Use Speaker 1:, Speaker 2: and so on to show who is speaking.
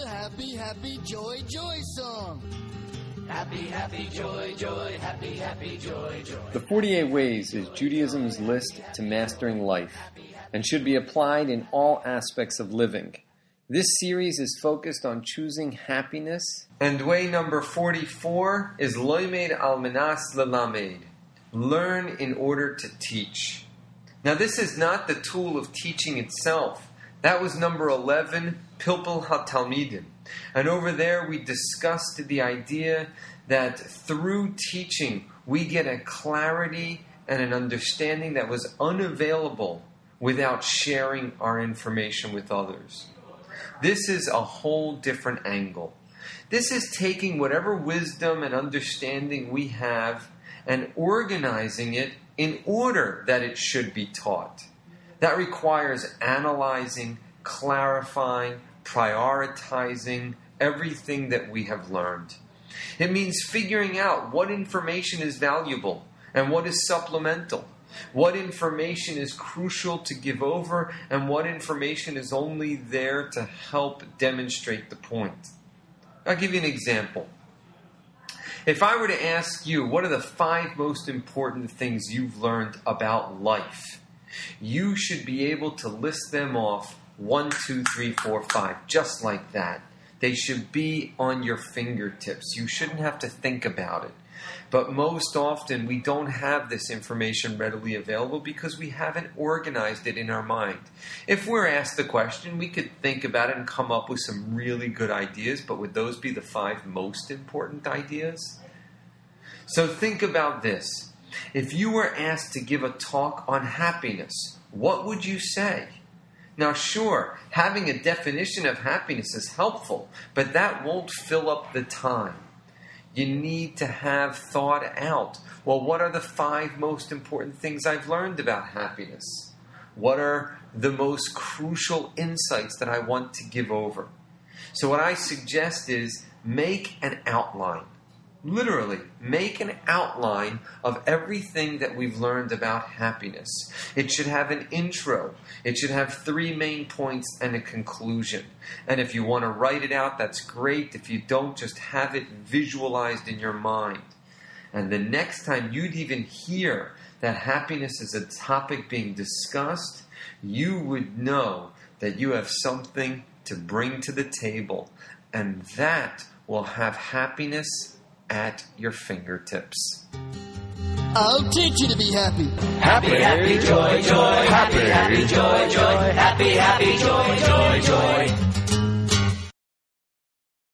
Speaker 1: the happy, happy, joy, joy song.
Speaker 2: Happy, happy, joy, joy, happy, happy, joy, joy.
Speaker 3: The 48 Ways is Judaism's list to mastering life and should be applied in all aspects of living. This series is focused on choosing happiness. And way number 44 is Loimed al Minas Lelamed. Learn in order to teach. Now, this is not the tool of teaching itself. That was number 11, Pilpul HaTalmidim. And over there, we discussed the idea that through teaching, we get a clarity and an understanding that was unavailable without sharing our information with others. This is a whole different angle. This is taking whatever wisdom and understanding we have and organizing it in order that it should be taught. That requires analyzing, clarifying, prioritizing everything that we have learned. It means figuring out what information is valuable and what is supplemental what information is crucial to give over, and what information is only there to help demonstrate the point. I'll give you an example. If I were to ask you, what are the five most important things you've learned about life? You should be able to list them off one, two, three, four, five, just like that. They should be on your fingertips. You shouldn't have to think about it. But most often, we don't have this information readily available because we haven't organized it in our mind. If we're asked the question, we could think about it and come up with some really good ideas, but would those be the five most important ideas? So think about this. If you were asked to give a talk on happiness, what would you say? Now, sure, having a definition of happiness is helpful, but that won't fill up the time. You need to have thought out well, what are the five most important things I've learned about happiness? What are the most crucial insights that I want to give over? So, what I suggest is make an outline literally make an outline of everything that we've learned about happiness. It should have an intro, it should have three main points and a conclusion. And if you want to write it out, that's great. If you don't, just have it visualized in your mind. And the next time you'd even hear that happiness is a topic being discussed, you would know that you have something to bring to the table. And that will have happiness at your fingertips.
Speaker 1: I'll teach you to be happy.
Speaker 2: Happy, happy, joy, joy. Happy, happy, joy, joy. Happy, happy, joy, joy, joy.